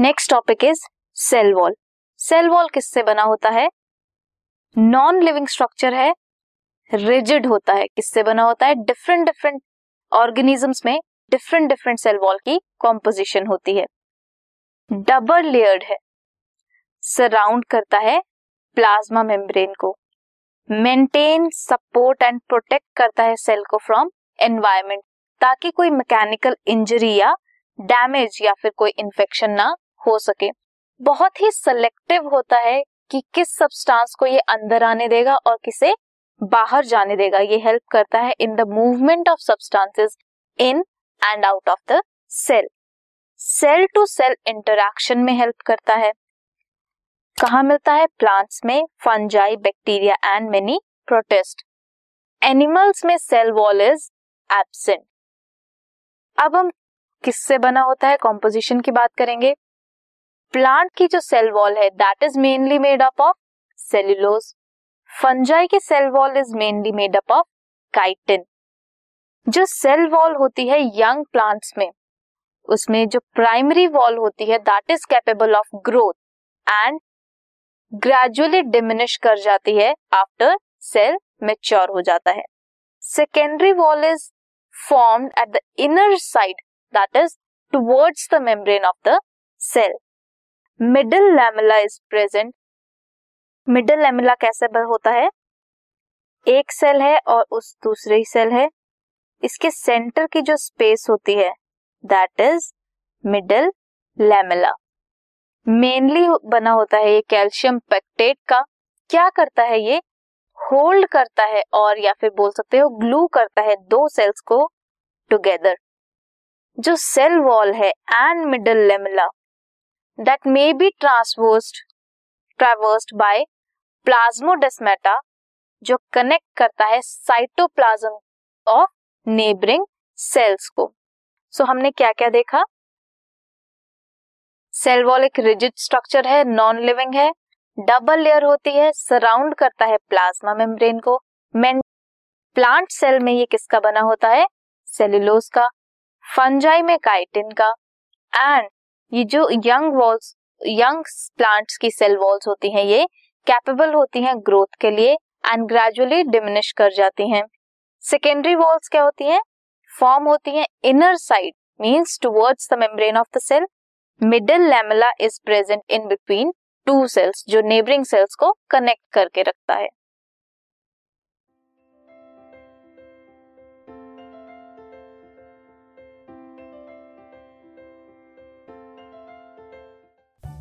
Next topic is cell wall cell wall किससे बना होता है? नॉन लिविंग स्ट्रक्चर है रिजिड होता है। किससे बना होता है? डिफरेंट डिफरेंट ऑर्गेनिजम्स में डिफरेंट डिफरेंट सेल वॉल की कॉम्पोजिशन होती है। डबल लेयर्ड है। सराउंड करता है प्लाज्मा मेम्ब्रेन को। मेंटेन सपोर्ट एंड प्रोटेक्ट करता है सेल को फ्रॉम एनवायरमेंट ताकि कोई मैकेनिकल इंजरी या डैमेज या फिर कोई इन्फेक्शन ना हो सके। बहुत ही सेलेक्टिव होता है कि किस सब्सटेंस को ये अंदर आने देगा और किसे बाहर जाने देगा। ये हेल्प करता है in the movement of substances in and out of the cell cell to cell interaction में हेल्प करता है। कहा मिलता है? प्लांट्स में fungi bacteria and many protist animals में सेल वॉल इज़ एबसेंट अब हम किससे बना होता है? कॉम्पोजिशन की बात करेंगे। प्लांट की जो सेल वॉल है that is mainly made up of cellulose fungi की cell wall is mainly made up of chitin जो सेल वॉल होती है यंग प्लांट्स में, उसमें जो प्राइमरी वॉल होती है that is capable of growth and gradually diminish कर जाती है आफ्टर सेल मेच्योर हो जाता है. Secondary wall is formed at the inner side that is towards the membrane of the cell middle lamella is present. Middle lamella कैसे होता है? एक सेल है और उस दूसरी सेल है। इसके सेंटर की जो स्पेस होती है, that is middle lamella. Mainly बना होता है ये कैल्शियम पेक्टेट का। क्या करता है ये? होल्ड करता है और या फिर बोल सकते हो ग्लू करता है दो सेल्स को टुगेदर। जो सेल वॉल है, and middle lamella. That may be transversed traversed by plasmodesmata जो कनेक्ट करता है साइटोप्लाज्म ऑफ़ नेबरिंग सेल्स को। सो so, हमने क्या क्या देखा? सेल वॉल एक रिजिड स्ट्रक्चर है नॉन लिविंग है डबल लेयर होती है सराउंड करता है प्लाज्मा मेम्ब्रेन को। मेन प्लांट सेल में ये किसका बना होता है? सेल्यूलोज का फंजाई में काइटिन का एंड ये जो यंग वॉल्स यंग प्लांट्स की सेल वॉल्स होती हैं, ये कैपेबल होती हैं ग्रोथ के लिए एंड ग्रेजुअली डिमिनिश कर जाती हैं। सेकेंडरी वॉल्स क्या होती हैं? फॉर्म होती हैं inner side means towards the membrane of the cell middle lamella is present in between two cells जो नेबरिंग सेल्स को कनेक्ट करके रखता है।